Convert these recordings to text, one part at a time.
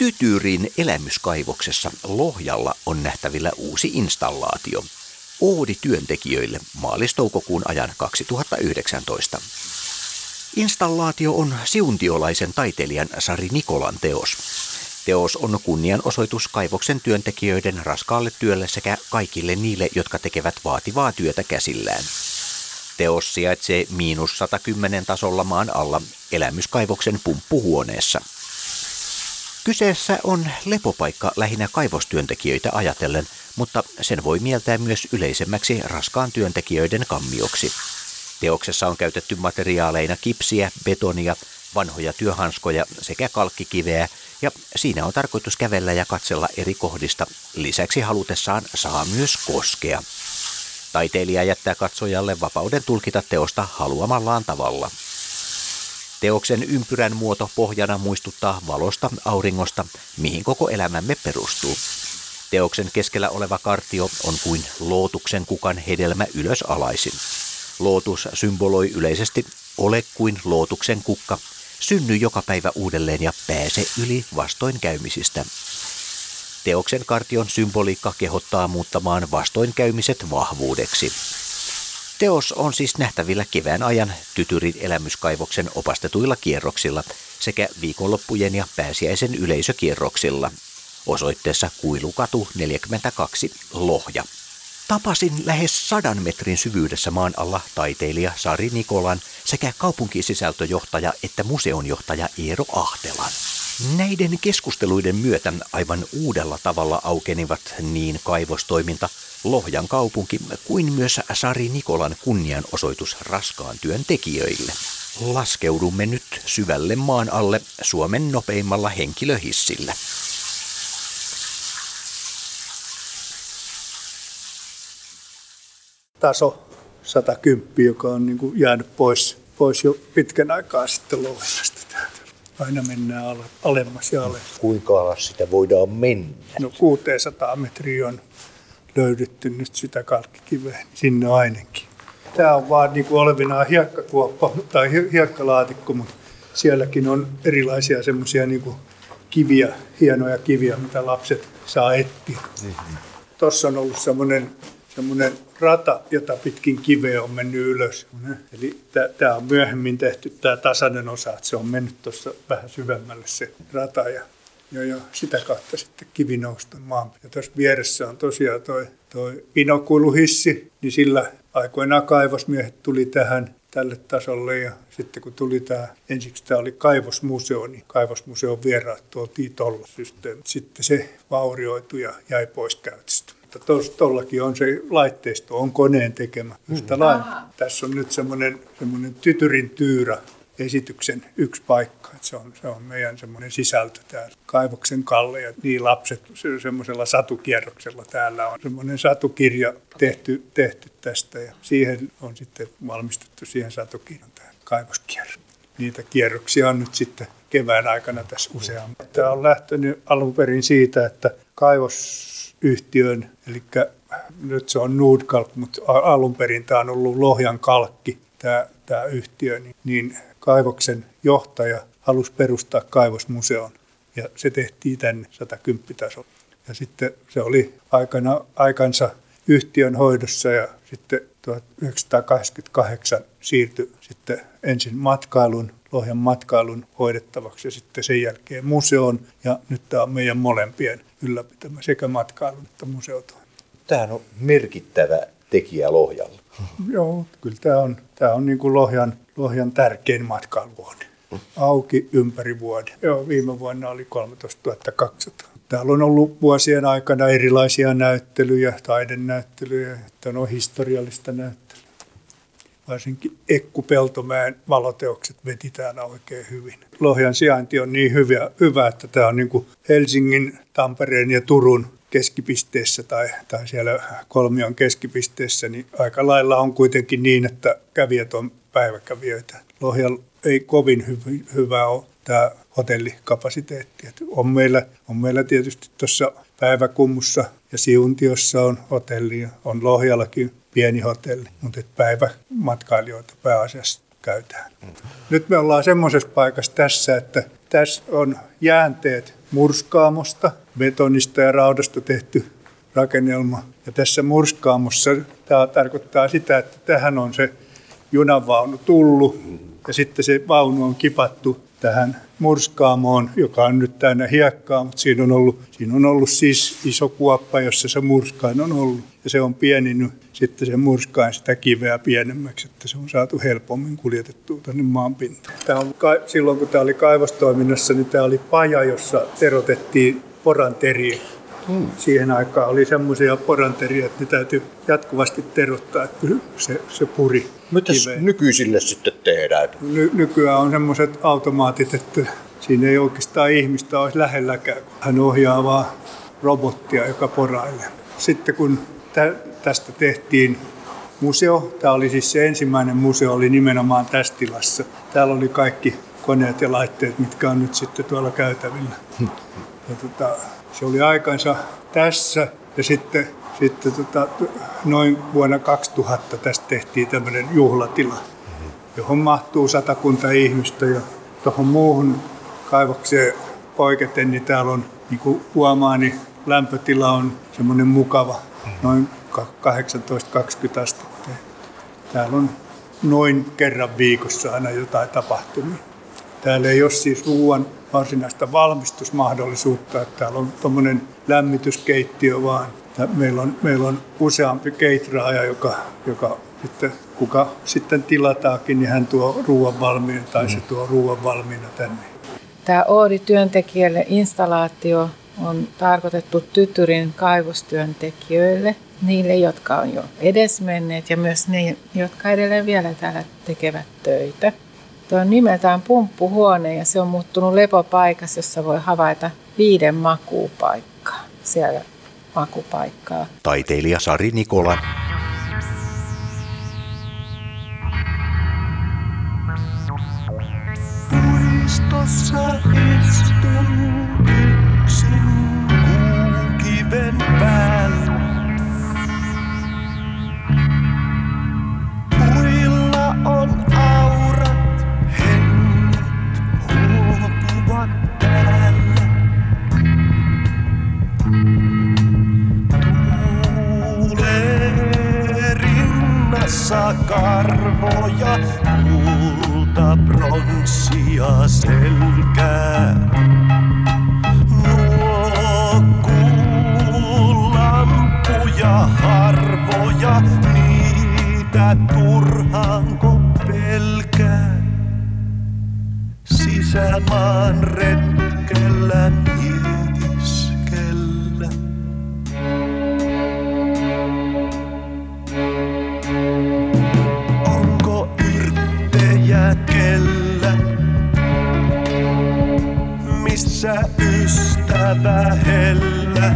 Tytyrin elämyskaivoksessa Lohjalla on nähtävillä uusi installaatio. Oodi työntekijöille maalis-toukokuun ajan 2019. Installaatio on siuntiolaisen taiteilijan Sari Nikolan teos. Teos on kunnianosoitus kaivoksen työntekijöiden raskaalle työlle sekä kaikille niille, jotka tekevät vaativaa työtä käsillään. Teos sijaitsee miinus 110 tasolla maan alla elämyskaivoksen pumppuhuoneessa. Kyseessä on lepopaikka lähinnä kaivostyöntekijöitä ajatellen, mutta sen voi mieltää myös yleisemmäksi raskaan työntekijöiden kammioksi. Teoksessa on käytetty materiaaleina kipsiä, betonia, vanhoja työhanskoja sekä kalkkikiveä, ja siinä on tarkoitus kävellä ja katsella eri kohdista. Lisäksi halutessaan saa myös koskea. Taiteilija jättää katsojalle vapauden tulkita teosta haluamallaan tavalla. Teoksen ympyrän muoto pohjana muistuttaa valosta, auringosta, mihin koko elämämme perustuu. Teoksen keskellä oleva kartio on kuin lootuksen kukan hedelmä ylösalaisin. Lootus symboloi yleisesti ole kuin lootuksen kukka, synny joka päivä uudelleen ja pääse yli vastoinkäymisistä. Teoksen kartion symboliikka kehottaa muuttamaan vastoinkäymiset vahvuudeksi. Teos on siis nähtävillä kevään ajan Tytyrin elämyskaivoksen opastetuilla kierroksilla sekä viikonloppujen ja pääsiäisen yleisökierroksilla osoitteessa Kuilukatu 42 Lohja. Tapasin lähes sadan metrin syvyydessä maan alla taiteilija Sari Nikolan sekä kaupunkisisältöjohtaja että museonjohtaja Eero Ahtelan. Näiden keskusteluiden myötä aivan uudella tavalla aukenivat niin kaivostoiminta, Lohjan kaupunki kuin myös Sari Nikolan kunnianosoitus raskaan työn tekijöille. Laskeudumme nyt syvälle maan alle Suomen nopeimmalla henkilöhissillä. Taso 110, joka on niin kuin jäänyt pois, pois jo pitkän aikaa sitten Lohjasta aina mennään ale, alemmas ja alemmas. Kuinka alas sitä voidaan mennä? No 600 metriä on löydetty nyt sitä kalkkikiveä, niin sinne ainakin. Tämä on vaan niin kuin olevinaan hiekkakuoppa tai hiekkalaatikko, mutta sielläkin on erilaisia semmoisia niin kiviä, hienoja kiviä, mitä lapset saa etsiä. Mm-hmm. Tuossa on ollut semmoinen semmoinen rata, jota pitkin kiveä on mennyt ylös. Eli tämä on myöhemmin tehty tämä tasainen osa, että se on mennyt tuossa vähän syvemmälle se rata ja, ja, ja sitä kautta sitten kivi nousta maan. Ja tuossa vieressä on tosiaan toi, toi pinokuiluhissi, niin sillä aikoinaan kaivosmiehet tuli tähän tälle tasolle ja sitten kun tuli tämä, ensiksi tämä oli kaivosmuseo, niin kaivosmuseon vieraat tuotiin tuolla systeemi. Sitten se vaurioitui ja jäi pois käytöstä mutta tuollakin on se laitteisto, on koneen tekemä. Mm. Tässä on nyt semmoinen, semmoinen tytyrin tyyrä esityksen yksi paikka. Se, on, se on meidän semmoinen sisältö täällä. Kaivoksen Kalle ja niin lapset semmoisella satukierroksella täällä on semmoinen satukirja tehty, tehty tästä ja siihen on sitten valmistettu siihen satukirjan tämä kaivoskierros. Niitä kierroksia on nyt sitten kevään aikana tässä useammin. Tämä on lähtenyt alun perin siitä, että kaivos yhtiön, eli nyt se on Nordkalk, mutta alun perin tämä on ollut Lohjan kalkki, tämä, tämä yhtiö, niin, niin kaivoksen johtaja halusi perustaa kaivosmuseon ja se tehtiin tänne 110 tasolla. Ja sitten se oli aikana, aikansa yhtiön hoidossa ja sitten 1988 siirtyi sitten ensin matkailun, Lohjan matkailun hoidettavaksi ja sitten sen jälkeen museoon. Ja nyt tämä on meidän molempien ylläpitämä sekä matkailun että museotoiminta. Tämä on merkittävä tekijä Lohjalla. Joo, kyllä tämä on, tämä on niin kuin Lohjan, Lohjan tärkein matkailuvuode. Auki ympäri vuoden. Joo, viime vuonna oli 13 200. Täällä on ollut vuosien aikana erilaisia näyttelyjä, taidenäyttelyjä, että on historiallista näyttelyä. Varsinkin Ekku Peltomäen valoteokset veti täällä oikein hyvin. Lohjan sijainti on niin hyvä, hyvä että tämä on niin Helsingin, Tampereen ja Turun keskipisteessä tai, tai siellä kolmion keskipisteessä, niin aika lailla on kuitenkin niin, että kävijät on päiväkävijöitä. Lohjan ei kovin hy- hyvä ole tämä hotellikapasiteetti. Et on, meillä, on meillä tietysti tuossa päiväkummussa ja Siuntiossa on hotelli on Lohjallakin pieni hotelli, mutta päivämatkailijoita pääasiassa käytetään. Nyt me ollaan semmoisessa paikassa tässä, että tässä on jäänteet murskaamosta, betonista ja raudasta tehty rakennelma. Ja tässä murskaamossa tämä tarkoittaa sitä, että tähän on se junavaunu tullut ja sitten se vaunu on kipattu tähän murskaamoon, joka on nyt täynnä hiekkaa, mutta siinä on ollut, siinä on ollut siis iso kuoppa, jossa se murskain on ollut. Ja se on pieninnyt sitten se murskain sitä kiveä pienemmäksi, että se on saatu helpommin kuljetettua tänne maanpintaan. Tämä on, silloin kun tämä oli kaivostoiminnassa, niin tämä oli paja, jossa erotettiin poranteriä Hmm. Siihen aikaan oli semmoisia poranteria, että ne täytyy jatkuvasti terottaa, että se, se puri Mitä nykyisille sitten tehdään? Ny, nykyään on semmoiset automaatit, että siinä ei oikeastaan ihmistä olisi lähelläkään, hän ohjaa vaan robottia, joka porailee. Sitten kun tä, tästä tehtiin museo, tämä oli siis se ensimmäinen museo, oli nimenomaan tässä tilassa. Täällä oli kaikki koneet ja laitteet, mitkä on nyt sitten tuolla käytävillä. Ja tota, se oli aikansa tässä ja sitten, sitten tota, noin vuonna 2000 tästä tehtiin tämmöinen juhlatila, johon mahtuu satakunta ihmistä ja tuohon muuhun kaivokseen poiketen, niin täällä on, niin kuin huomaa, niin lämpötila on semmoinen mukava, noin 18-20 astetta. Täällä on noin kerran viikossa aina jotain tapahtumia. Täällä ei ole siis ruoan varsinaista valmistusmahdollisuutta, että täällä on tuommoinen lämmityskeittiö vaan. Meillä on, meillä on useampi keitraaja, joka, joka sitten, kuka sitten tilataakin, niin hän tuo ruoan valmiin tai se tuo ruoan valmiina tänne. Tämä Oodi-työntekijälle installaatio on tarkoitettu Tytyrin kaivostyöntekijöille, niille, jotka on jo edesmenneet ja myös ne, jotka edelleen vielä täällä tekevät töitä. Tuo on nimeltään pumppuhuone ja se on muuttunut lepopaikassa, jossa voi havaita viiden makuupaikkaa. Siellä makupaikkaa. Taiteilija Sari Nikola. Karvoja, kulta, pronssia selkää. Nuo lampuja harvoja, niitä turhaanko pelkää. Sisämaan retkellä hellä.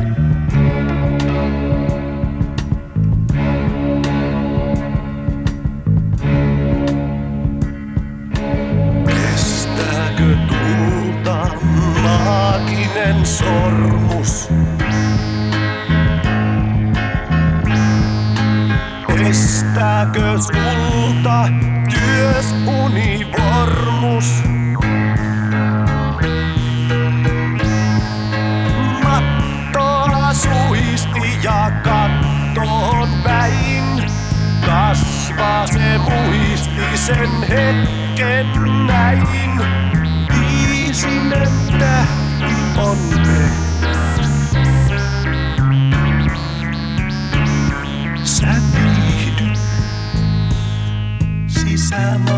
Kestääkö tulta maaginen sormus? Estääkö sulta työs univormus? Sen hetken näin. Viisinen tähti on Sä viihdyt sisämaan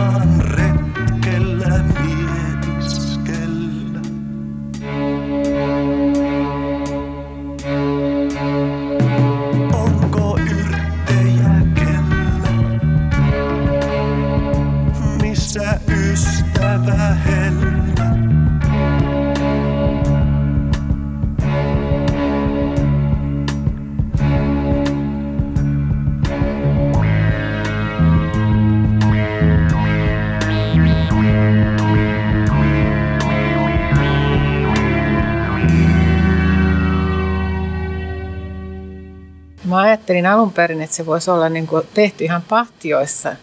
ajattelin alun perin, että se voisi olla niin kuin tehty ihan pahtioissa,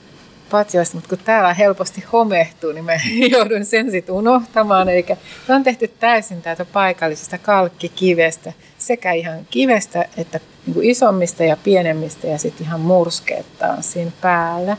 patjoista, mutta kun täällä helposti homehtuu, niin mä joudun sen sitten unohtamaan. Eli on tehty täysin täältä paikallisesta kalkkikivestä, sekä ihan kivestä että niin kuin isommista ja pienemmistä ja sitten ihan murskeetta on siinä päällä.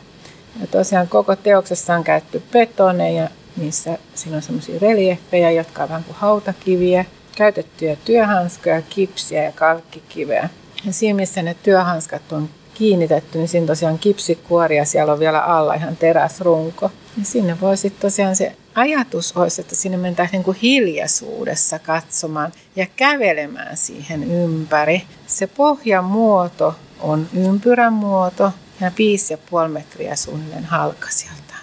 Ja tosiaan koko teoksessa on käytetty betoneja, missä siinä on semmoisia reliefejä, jotka on vähän kuin hautakiviä, käytettyjä työhanskoja, kipsiä ja kalkkikiveä. Ja siinä missä ne työhanskat on kiinnitetty, niin siinä tosiaan kipsikuori ja siellä on vielä alla ihan teräsrunko. Ja sinne voi sitten tosiaan se ajatus olisi, että sinne mentäisiin niin kuin hiljaisuudessa katsomaan ja kävelemään siihen ympäri. Se pohjan muoto on ympyrän muoto ja 5,5 metriä suunnilleen halkasijaltaan.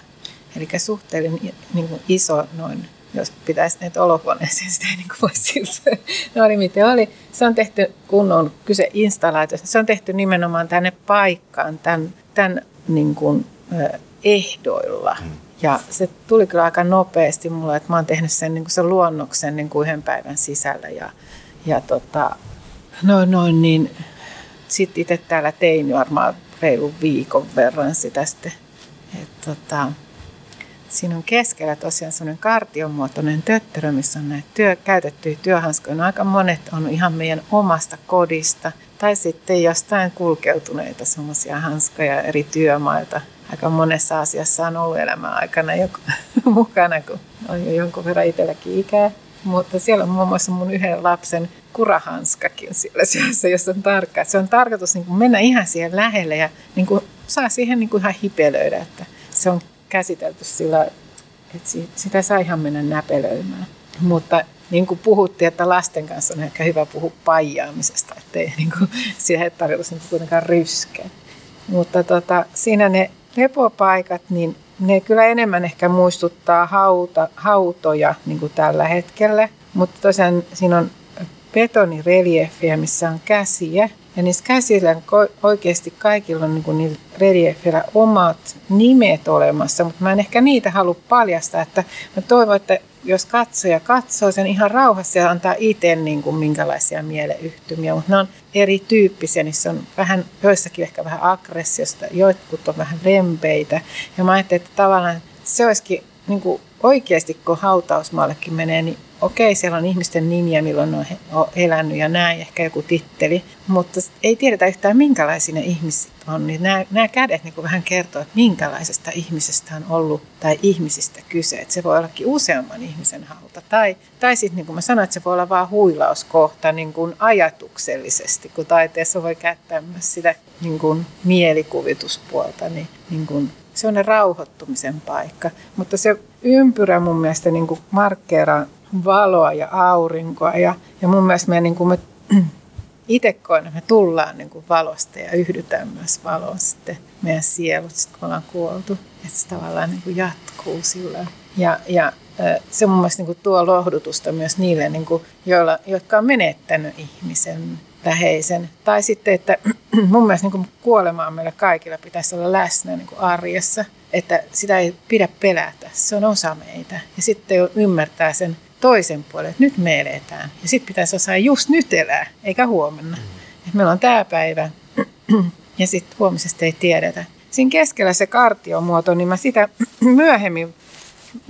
Eli suhteellisen niin iso noin jos pitäisi näitä olohuoneeseen, sitä ei niin voi siltä. No oli miten oli. Se on tehty, kun on kyse installaatiosta, se on tehty nimenomaan tänne paikkaan, tämän, tämän niin kuin, ehdoilla. Mm. Ja se tuli kyllä aika nopeasti mulle, että mä oon tehnyt sen, niin kuin sen luonnoksen niin kuin yhden päivän sisällä. Ja, ja tota, noin, noin, niin sitten itse täällä tein varmaan reilun viikon verran sitä sitten. Et, tota, Siinä on keskellä tosiaan sellainen kartionmuotoinen töttörö, missä on näitä työ, käytettyjä työhanskoja. No, aika monet on ihan meidän omasta kodista tai sitten jostain kulkeutuneita semmoisia hanskoja eri työmailta. Aika monessa asiassa on ollut elämän aikana joku mukana, kun on jo jonkun verran itselläkin ikää. Mutta siellä on muun muassa mun yhden lapsen kurahanskakin siellä syössä, jos on tarkka. Se on tarkoitus niin mennä ihan siihen lähelle ja niin kuin saa siihen niin kuin ihan hipelöidä, että se on käsitelty sillä, että sitä saa ihan mennä näpelöimään. Mutta niin kuin puhuttiin, että lasten kanssa on ehkä hyvä puhua paijaamisesta, ettei niin kuin, siihen ei tarkoitus niin kuitenkaan ryskeä. Mutta tota, siinä ne lepopaikat, niin ne kyllä enemmän ehkä muistuttaa hauta, hautoja niin kuin tällä hetkellä. Mutta tosiaan siinä on betonireliefiä, missä on käsiä ja niissä käsillä oikeasti kaikilla on niin reliefillä omat nimet olemassa, mutta mä en ehkä niitä halua paljastaa. Että mä toivon, että jos katsoja katsoo sen ihan rauhassa ja antaa itse niin kuin minkälaisia mieleyhtymiä, mutta ne on erityyppisiä, niissä on vähän, joissakin ehkä vähän aggressiosta, jotkut on vähän lempeitä. Ja mä ajattelin, että tavallaan se olisikin niin kuin oikeasti, kun hautausmaallekin menee, niin okei, siellä on ihmisten nimiä, milloin on, on elänyt ja näin, ehkä joku titteli, mutta ei tiedetä yhtään minkälaisia ne ihmiset on. Niin nämä, nämä kädet niin vähän kertoo, että minkälaisesta ihmisestä on ollut tai ihmisistä kyse. Että se voi ollakin useamman ihmisen hauta. Tai, tai sitten niin kuin mä sanoin, että se voi olla vain huilauskohta niin kuin ajatuksellisesti, kun taiteessa voi käyttää myös sitä niin kuin mielikuvituspuolta, niin, niin kuin se on ne rauhoittumisen paikka. Mutta se ympyrä mun mielestä niin kuin markkeeraa valoa ja aurinkoa. Ja, ja mun mielestä me, niin kuin me itse koen, me tullaan niin kuin valosta ja yhdytään myös valoon sitten meidän sielut, sit kun ollaan kuoltu. Että se tavallaan niin kuin jatkuu sillä. Ja, ja se mun mielestä niin kuin tuo lohdutusta myös niille, niin kuin, joilla, jotka on menettänyt ihmisen läheisen. Tai sitten, että mun mielestä niin kuin kuolemaa meillä kaikilla pitäisi olla läsnä niin arjessa. Että sitä ei pidä pelätä, se on osa meitä. Ja sitten ymmärtää sen toisen puolen, että nyt me eletään. Ja sitten pitäisi osaa just nyt elää, eikä huomenna. Et meillä on tämä päivä ja sitten huomisesta ei tiedetä. Siinä keskellä se kartiomuoto, niin mä sitä myöhemmin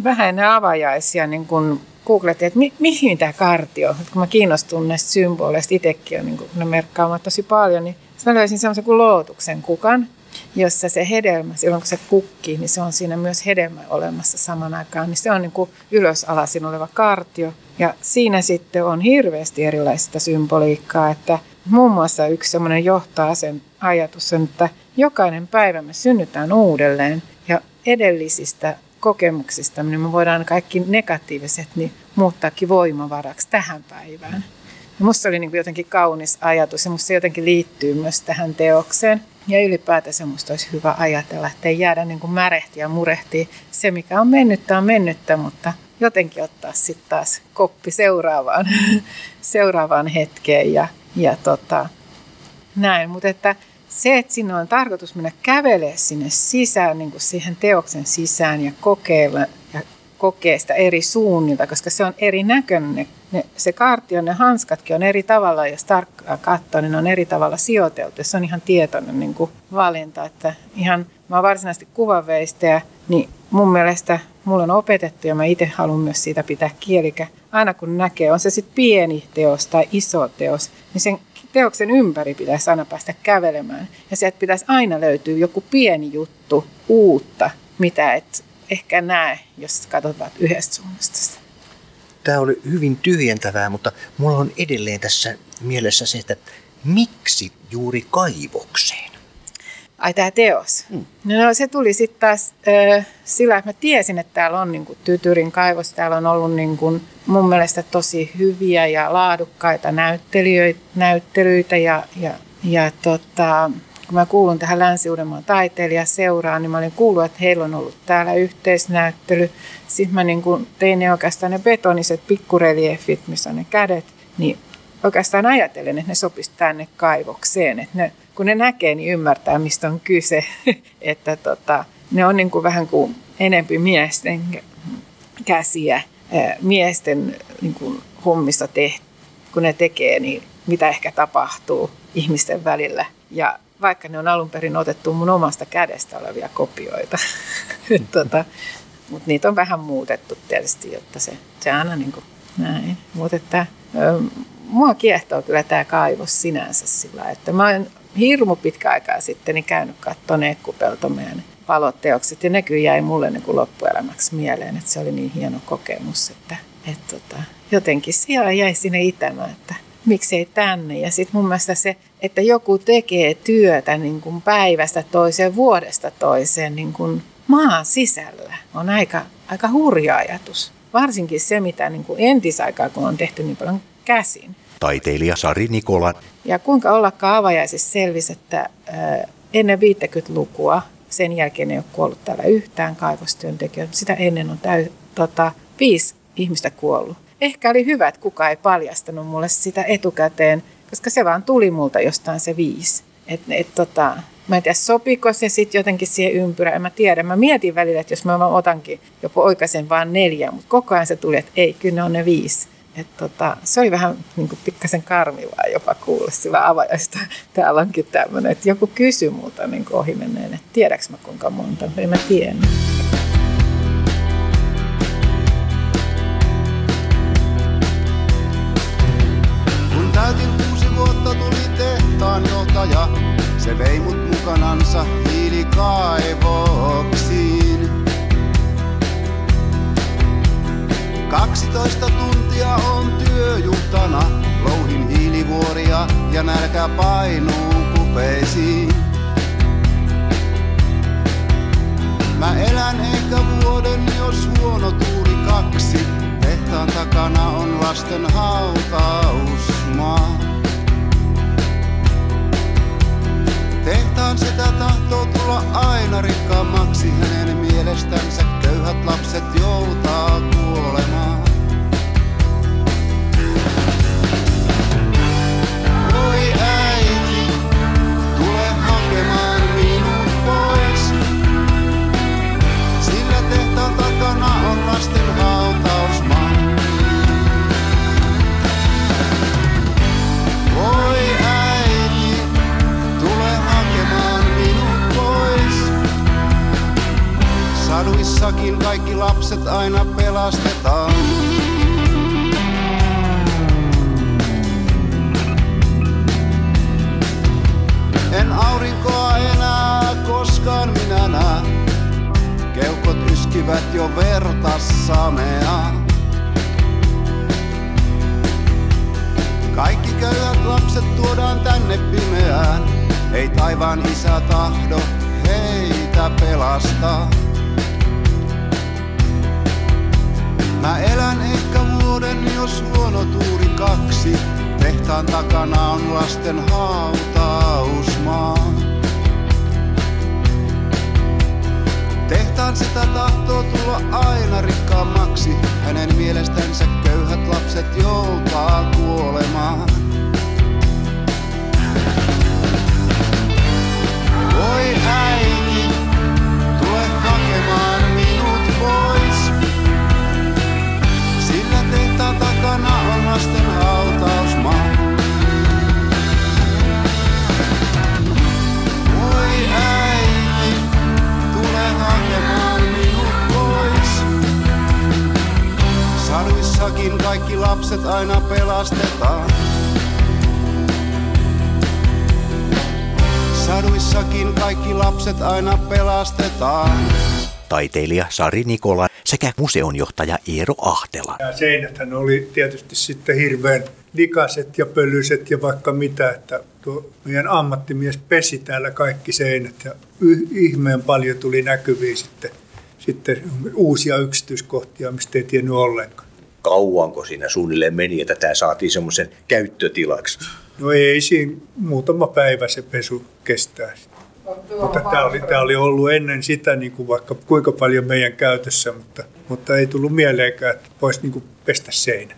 vähän ennen avajaisia niin kun googletin, että mi- mihin tämä kartio, että kun mä kiinnostun näistä symboleista, itsekin on niin kun ne merkkaamat tosi paljon, niin mä löysin semmoisen kuin lootuksen kukan, jossa se hedelmä, silloin kun se kukkii, niin se on siinä myös hedelmä olemassa saman aikaan. Niin se on niin kuin ylös alasin oleva kartio. Ja siinä sitten on hirveästi erilaista symboliikkaa, että muun muassa yksi semmoinen johtaa sen ajatus on, että jokainen päivä me synnytään uudelleen ja edellisistä kokemuksista, niin me voidaan kaikki negatiiviset niin muuttaakin voimavaraksi tähän päivään. Ja musta oli niin jotenkin kaunis ajatus ja musta se jotenkin liittyy myös tähän teokseen. Ja ylipäätänsä musta olisi hyvä ajatella, että ei jäädä niin kuin märehtiä ja murehtia. Se, mikä on mennyttä, on mennyttä, mutta jotenkin ottaa sitten taas koppi seuraavaan, seuraavaan hetkeen ja, ja tota, näin. Mutta että se, että sinne on tarkoitus mennä kävelee sinne sisään, niin kuin siihen teoksen sisään ja kokeilla ja kokee sitä eri suunnilta, koska se on eri näköinen. Ne, se kartio, ne hanskatkin on eri tavalla, jos tarkkaan katsoo, niin ne on eri tavalla sijoiteltu. Se on ihan tietoinen niin kuin valinta, että ihan mä oon varsinaisesti kuvanveistäjä, niin mun mielestä mulla on opetettu ja mä itse haluan myös siitä pitää kielikä. Aina kun näkee, on se sitten pieni teos tai iso teos, niin sen teoksen ympäri pitäisi aina päästä kävelemään. Ja sieltä pitäisi aina löytyä joku pieni juttu uutta, mitä et ehkä näe, jos katsotaan yhdestä suunnasta. Tämä oli hyvin tyhjentävää, mutta mulla on edelleen tässä mielessä se, että miksi juuri kaivokseen? Ai tämä teos. Mm. No se tuli sitten taas äh, sillä, että mä tiesin, että täällä on niin kuin, Tytyrin kaivos. Täällä on ollut niin kuin, mun mielestä tosi hyviä ja laadukkaita näyttelyitä, näyttelyitä ja, ja, ja tota, kun mä kuulun tähän Länsi-Uudenmaan taiteilijaseuraan, niin mä olin kuullut, että heillä on ollut täällä yhteisnäyttely. Sitten mä niin kuin tein ne oikeastaan ne betoniset pikkureliefit, missä on ne kädet, niin oikeastaan ajattelen, että ne sopisi tänne kaivokseen. Että ne, kun ne näkee, niin ymmärtää, mistä on kyse. että tota, ne on niin kuin vähän kuin enempi miesten käsiä, miesten niin kuin hommista tehty. Kun ne tekee, niin mitä ehkä tapahtuu ihmisten välillä. Ja vaikka ne on alun perin otettu mun omasta kädestä olevia kopioita. tota, mutta niitä on vähän muutettu tietysti, jotta se, se aina niin kuin näin. Mutta että, mua kiehtoo kyllä tämä kaivos sinänsä sillä, että mä olen hirmu pitkä aikaa sitten niin käynyt katsomaan Ekkupeltomeen paloteokset ja ne kyllä jäi mulle niin kuin loppuelämäksi mieleen, että se oli niin hieno kokemus, että, että tota, jotenkin siellä jäi sinne itämään, että miksei tänne. Ja sitten mun mielestä se, että joku tekee työtä niin kuin päivästä toiseen, vuodesta toiseen niin kuin maan sisällä, on aika, aika hurja ajatus. Varsinkin se, mitä niin kuin entisaikaa, kun on tehty niin paljon käsin. Taiteilija Sari Nikola. Ja kuinka ollakaan avajaisissa selvisi, että ennen 50-lukua, sen jälkeen ei ole kuollut täällä yhtään kaivostyöntekijöitä, sitä ennen on täy, tota, viisi ihmistä kuollut ehkä oli hyvä, että kukaan ei paljastanut mulle sitä etukäteen, koska se vaan tuli multa jostain se viisi. Et, et, tota, mä en tiedä, sopiko se sitten jotenkin siihen ympyrään, en mä tiedä. Mä mietin välillä, että jos mä otankin jopa oikaisen vaan neljä, mutta koko ajan se tuli, että ei, kyllä ne on ne viisi. Et tota, se oli vähän niin kuin pikkasen karmivaa jopa kuulla sillä avajaista. Täällä onkin tämmöinen, että joku kysyy multa niin ohi menneen, että tiedäks mä kuinka monta, en mä tiedä. johtaja, se vei mut mukanansa hiilikaivoksiin. 12 tuntia on työjuhtana, louhin hiilivuoria ja nälkä painuu kupeisiin. Mä elän ehkä vuoden, jos huono tuuri kaksi. Tehtaan takana on lasten hautausmaa. Tehtaan sitä tahtoo tulla aina rikkaammaksi hänen mielestänsä Yskivät jo verta samea. Kaikki köyhät lapset tuodaan tänne pimeään. Ei taivaan isä tahdo heitä pelastaa. Mä elän ehkä vuoden, jos huono tuuri kaksi. Tehtaan takana on lasten hautausmaa. Vastaan sitä tahtoo tulla aina rikkaammaksi. Hänen mielestänsä köyhät lapset joutaa kuolemaan. Voi äiti, tule hakemaan minut pois. Sillä tehtaan takana on lasten hauta. Lapset aina pelastetaan. Saduissakin kaikki lapset aina pelastetaan. Taiteilija Sari Nikola sekä museonjohtaja Eero Ahtela. Ja seinäthän oli tietysti sitten hirveän likaset ja pölyset ja vaikka mitä, että tuo meidän ammattimies pesi täällä kaikki seinät ja ihmeen paljon tuli näkyviin sitten, sitten uusia yksityiskohtia, mistä ei tiennyt ollenkaan. Kauanko siinä suunnilleen meni, että tämä saatiin semmoisen käyttötilaksi? No ei siinä muutama päivä se pesu kestää. Mutta tämä oli, tämä oli ollut ennen sitä niin kuin vaikka kuinka paljon meidän käytössä, mutta, mutta ei tullut mieleenkään, että voisi niin kuin pestä seinä.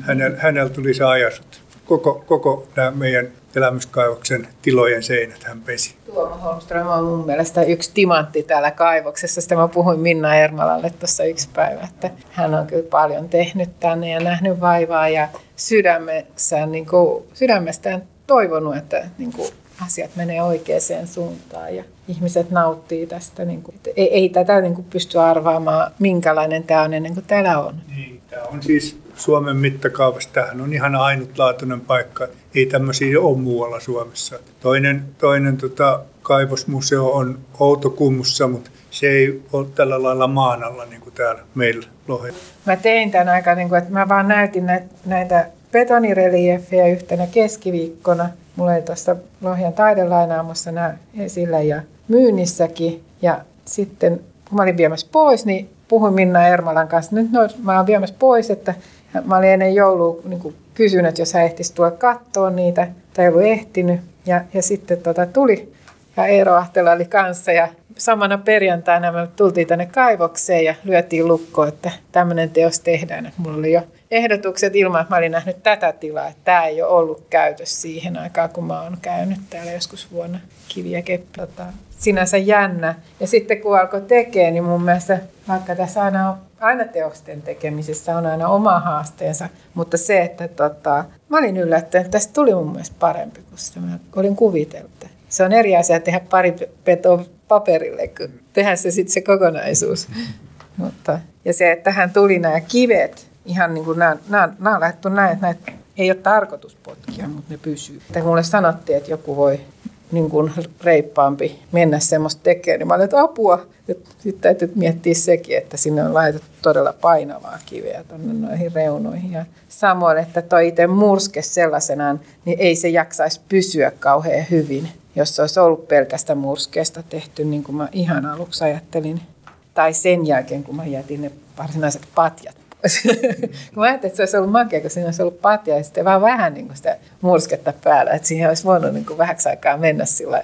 Hänellä, hänellä tuli se ajatus, koko, koko nämä meidän elämyskaivoksen tilojen seinät hän pesi. Tuomo Holmström on mun mielestä yksi timantti täällä kaivoksessa. Sitä mä puhuin Minna Ermalalle tuossa yksi päivä, että hän on kyllä paljon tehnyt tänne ja nähnyt vaivaa ja sydämessään, niin kuin, sydämestään toivonut, että niin kuin, asiat menee oikeaan suuntaan ja ihmiset nauttii tästä. Niin kuin, ei, ei tätä niin kuin, pysty arvaamaan, minkälainen tämä on ennen kuin täällä on. Niin, tämä on siis Suomen mittakaavassa, tämähän on ihan ainutlaatuinen paikka. Ei tämmöisiä ole muualla Suomessa. Toinen, toinen tota, kaivosmuseo on Outokummussa, mutta se ei ole tällä lailla maan alla niin kuin täällä meillä Lohella. Mä tein tämän aika, niin kuin, että mä vaan näytin näitä, näitä betonireliefejä yhtenä keskiviikkona. Mulla oli tuossa Lohjan taidelainaamossa nämä esillä ja myynnissäkin. Ja sitten kun mä olin viemässä pois, niin puhuin Minna Ermalan kanssa, nyt no, mä oon viemässä pois, että mä olin ennen joulua niin kuin kysynyt, että jos hän ehtisi tulla katsoa niitä, tai ei ollut ehtinyt. Ja, ja sitten tota, tuli, ja Eero Ahtela oli kanssa, ja samana perjantaina me tultiin tänne kaivokseen ja lyötiin lukkoon, että tämmöinen teos tehdään. Että mulla oli jo ehdotukset ilman, että mä olin nähnyt tätä tilaa, että tämä ei ole ollut käytössä siihen aikaan, kun mä oon käynyt täällä joskus vuonna kiviä keppiltä. Sinänsä jännä. Ja sitten kun alkoi tekemään, niin mun mielestä vaikka tässä aina on aina teosten tekemisessä on aina oma haasteensa, mutta se, että tota, mä olin yllättynyt, että tästä tuli mun mielestä parempi kuin sitä mä olin kuvitellut. Se on eri asia tehdä pari petoa paperille, kun tehdä se sitten se kokonaisuus. mutta, ja se, että tähän tuli nämä kivet, ihan niin kuin nämä, nämä, nämä on laitettu näin, että näitä ei ole tarkoitus potkia, mutta ne pysyy. Että mulle sanottiin, että joku voi niin kuin reippaampi mennä semmoista tekemään, niin mä olin, että apua. Sitten täytyy miettiä sekin, että sinne on laitettu todella painavaa kiveä tuonne noihin reunoihin. Ja samoin, että toi itse murske sellaisenaan, niin ei se jaksaisi pysyä kauhean hyvin, jos se olisi ollut pelkästä murskeesta tehty, niin kuin mä ihan aluksi ajattelin. Tai sen jälkeen, kun mä jätin ne varsinaiset patjat kun mä ajattelin, että se olisi ollut makea, kun siinä olisi ollut patja ja sitten vaan vähän niin kuin sitä mursketta päällä, että siihen olisi voinut niin kuin vähäksi aikaa mennä sillä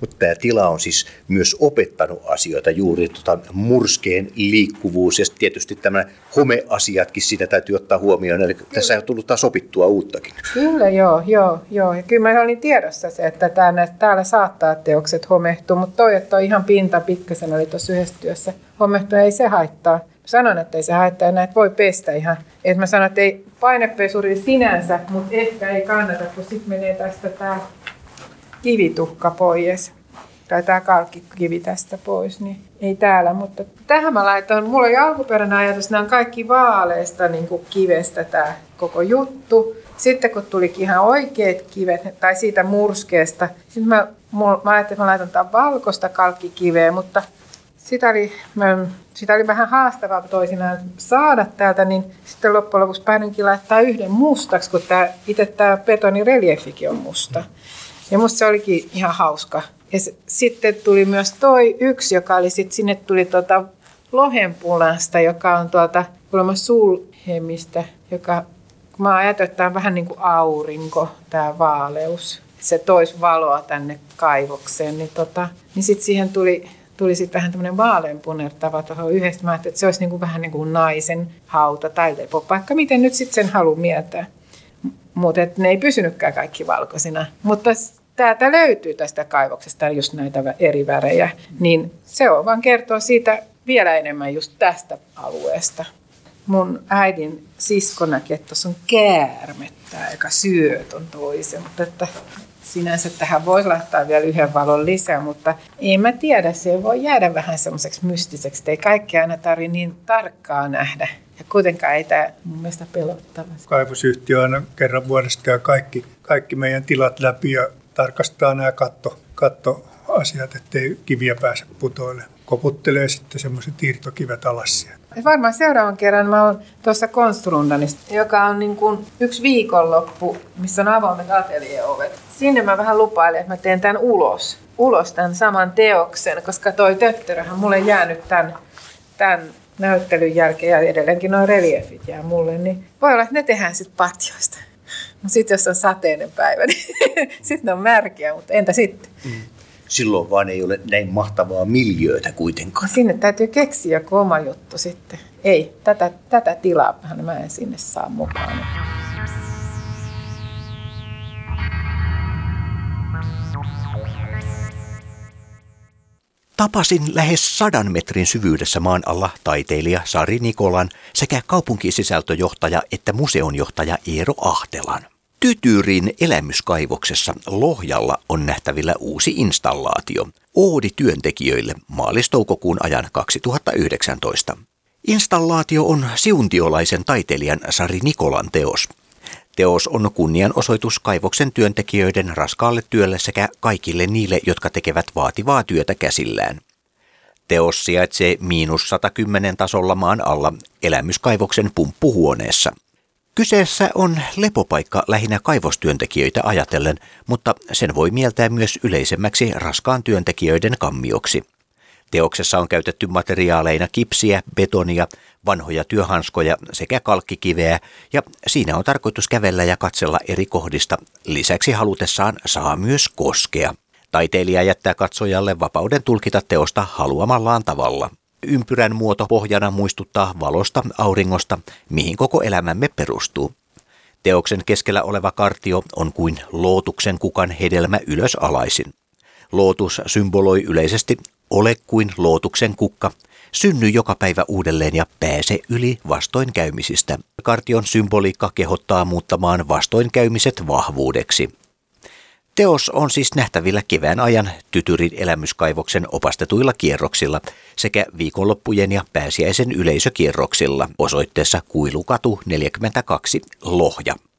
mutta tämä tila on siis myös opettanut asioita, juuri tota murskeen liikkuvuus ja tietysti tämä homeasiatkin sitä täytyy ottaa huomioon. Eli kyllä. tässä on tullut taas opittua uuttakin. Kyllä, joo, joo, joo. Ja kyllä mä olin tiedossa se, että täällä, täällä saattaa teokset homehtua, mutta toi, että toi ihan pinta pikkasen oli tuossa yhdessä työssä homehtua, ei se haittaa. Sanon, että ei se haittaa, näitä voi pestä ihan. Et mä sanon, että ei painepesuri sinänsä, mutta ehkä ei kannata, kun sitten menee tästä tämä kivituhka pois. Tai tämä kalkkikivi tästä pois, niin ei täällä. Mutta tähän mä laitan, mulla oli alkuperäinen ajatus, nämä on kaikki vaaleista niin kuin kivestä tämä koko juttu. Sitten kun tulikin ihan oikeat kivet, tai siitä murskeesta, sitten mä, mä ajattelin, että mä laitan tämän valkoista kalkkikiveä, mutta sitä oli, sitä oli vähän haastavaa toisinaan saada täältä, niin sitten loppujen lopuksi päädyinkin laittaa yhden mustaksi, kun tämä, itse tämä betonireliefikin on musta. Ja musta se olikin ihan hauska. Ja s- sitten tuli myös toi yksi, joka oli sitten, sinne tuli tota lohenpulasta, joka on tuolta kuulemma sulhemistä, joka, kun mä ajattelin, että tämä on vähän niin kuin aurinko, tämä vaaleus. Se toisi valoa tänne kaivokseen, niin, tota, niin sitten siihen tuli tuli sitten vähän tämmöinen vaaleanpunertava tuohon yhdessä. Mä ajattelin, että se olisi niin kuin vähän niin kuin naisen hauta tai lepopaikka, miten nyt sitten sen halu mieltää. Mutta ne ei pysynytkään kaikki valkoisina. Mutta täältä löytyy tästä kaivoksesta just näitä eri värejä, niin se on vaan kertoo siitä vielä enemmän just tästä alueesta. Mun äidin sisko näki, että tuossa on käärmettä, joka syö ton toisen, mutta että sinänsä tähän voisi laittaa vielä yhden valon lisää, mutta en mä tiedä, se voi jäädä vähän semmoiseksi mystiseksi, että ei kaikkea aina tarvitse niin tarkkaa nähdä. Ja kuitenkaan ei tämä mun mielestä pelottava. Kaivosyhtiö aina kerran vuodesta käy kaikki, kaikki meidän tilat läpi ja tarkastaa nämä katto, kattoasiat, ettei kiviä pääse putoille. Koputtelee sitten semmoiset irtokivet alas sieltä. Varmaan seuraavan kerran mä oon tuossa Konstrundanissa, joka on niin kuin yksi viikonloppu, missä on avoimet ateljeovet. Sinne mä vähän lupailen, että mä teen tämän ulos. Ulos tämän saman teoksen, koska toi töttöröhän mulle jäänyt tämän, tämän näyttelyn jälkeen ja edelleenkin nuo reliefit jää mulle, niin voi olla, että ne tehdään sitten patjoista. No sitten jos on sateinen päivä, niin sitten on märkiä, mutta entä sitten? Mm silloin vaan ei ole näin mahtavaa miljöötä kuitenkaan. Sinne täytyy keksiä joku oma juttu sitten. Ei, tätä, tätä tilaa mä en sinne saa mukaan. Tapasin lähes sadan metrin syvyydessä maan alla taiteilija Sari Nikolan sekä kaupunkisisältöjohtaja että museonjohtaja Eero Ahtelan. Tytyrin elämyskaivoksessa Lohjalla on nähtävillä uusi installaatio. Oodi työntekijöille maalistoukokuun ajan 2019. Installaatio on siuntiolaisen taiteilijan Sari Nikolan teos. Teos on kunnianosoitus kaivoksen työntekijöiden raskaalle työlle sekä kaikille niille, jotka tekevät vaativaa työtä käsillään. Teos sijaitsee miinus 110 tasolla maan alla elämyskaivoksen pumppuhuoneessa – Kyseessä on lepopaikka lähinnä kaivostyöntekijöitä ajatellen, mutta sen voi mieltää myös yleisemmäksi raskaan työntekijöiden kammioksi. Teoksessa on käytetty materiaaleina kipsiä, betonia, vanhoja työhanskoja sekä kalkkikiveä ja siinä on tarkoitus kävellä ja katsella eri kohdista. Lisäksi halutessaan saa myös koskea. Taiteilija jättää katsojalle vapauden tulkita teosta haluamallaan tavalla. Ympyrän muoto pohjana muistuttaa valosta, auringosta, mihin koko elämämme perustuu. Teoksen keskellä oleva kartio on kuin lootuksen kukan hedelmä ylösalaisin. Lootus symboloi yleisesti ole kuin lootuksen kukka, synny joka päivä uudelleen ja pääse yli vastoinkäymisistä. Kartion symboliikka kehottaa muuttamaan vastoinkäymiset vahvuudeksi. Teos on siis nähtävillä kevään ajan Tytyrin elämyskaivoksen opastetuilla kierroksilla sekä viikonloppujen ja pääsiäisen yleisökierroksilla osoitteessa Kuilukatu 42 Lohja.